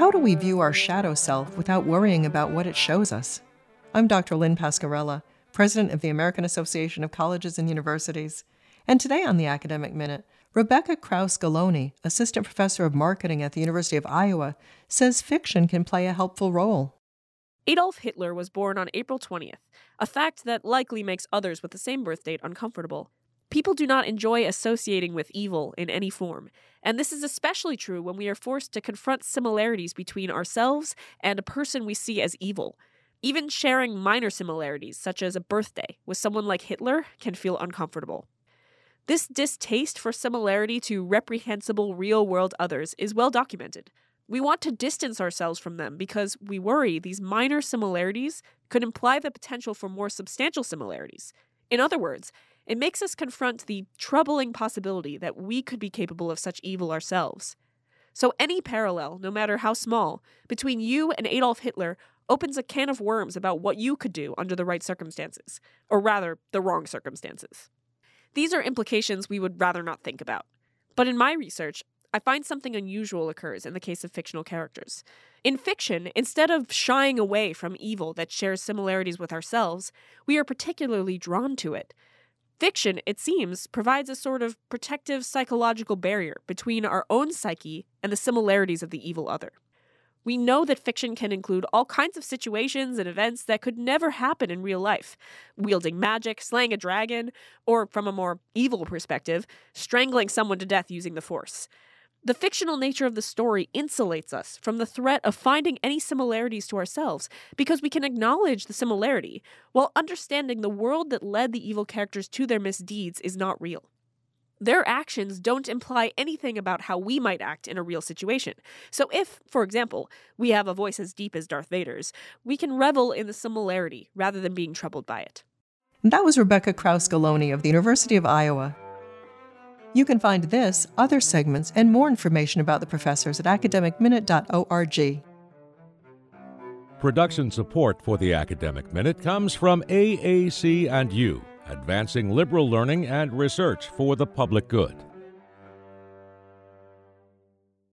How do we view our shadow self without worrying about what it shows us? I'm Dr. Lynn Pasquarella, President of the American Association of Colleges and Universities. And today on the Academic Minute, Rebecca Krause Galoni, Assistant Professor of Marketing at the University of Iowa, says fiction can play a helpful role. Adolf Hitler was born on April 20th, a fact that likely makes others with the same birth date uncomfortable. People do not enjoy associating with evil in any form, and this is especially true when we are forced to confront similarities between ourselves and a person we see as evil. Even sharing minor similarities, such as a birthday, with someone like Hitler can feel uncomfortable. This distaste for similarity to reprehensible real world others is well documented. We want to distance ourselves from them because we worry these minor similarities could imply the potential for more substantial similarities. In other words, it makes us confront the troubling possibility that we could be capable of such evil ourselves. So, any parallel, no matter how small, between you and Adolf Hitler opens a can of worms about what you could do under the right circumstances, or rather, the wrong circumstances. These are implications we would rather not think about. But in my research, I find something unusual occurs in the case of fictional characters. In fiction, instead of shying away from evil that shares similarities with ourselves, we are particularly drawn to it. Fiction, it seems, provides a sort of protective psychological barrier between our own psyche and the similarities of the evil other. We know that fiction can include all kinds of situations and events that could never happen in real life wielding magic, slaying a dragon, or, from a more evil perspective, strangling someone to death using the Force. The fictional nature of the story insulates us from the threat of finding any similarities to ourselves because we can acknowledge the similarity while understanding the world that led the evil characters to their misdeeds is not real. Their actions don't imply anything about how we might act in a real situation. So, if, for example, we have a voice as deep as Darth Vader's, we can revel in the similarity rather than being troubled by it. That was Rebecca Krause Galoni of the University of Iowa. You can find this, other segments, and more information about the professors at academicminute.org. Production support for the Academic Minute comes from AAC and you, advancing liberal learning and research for the public good.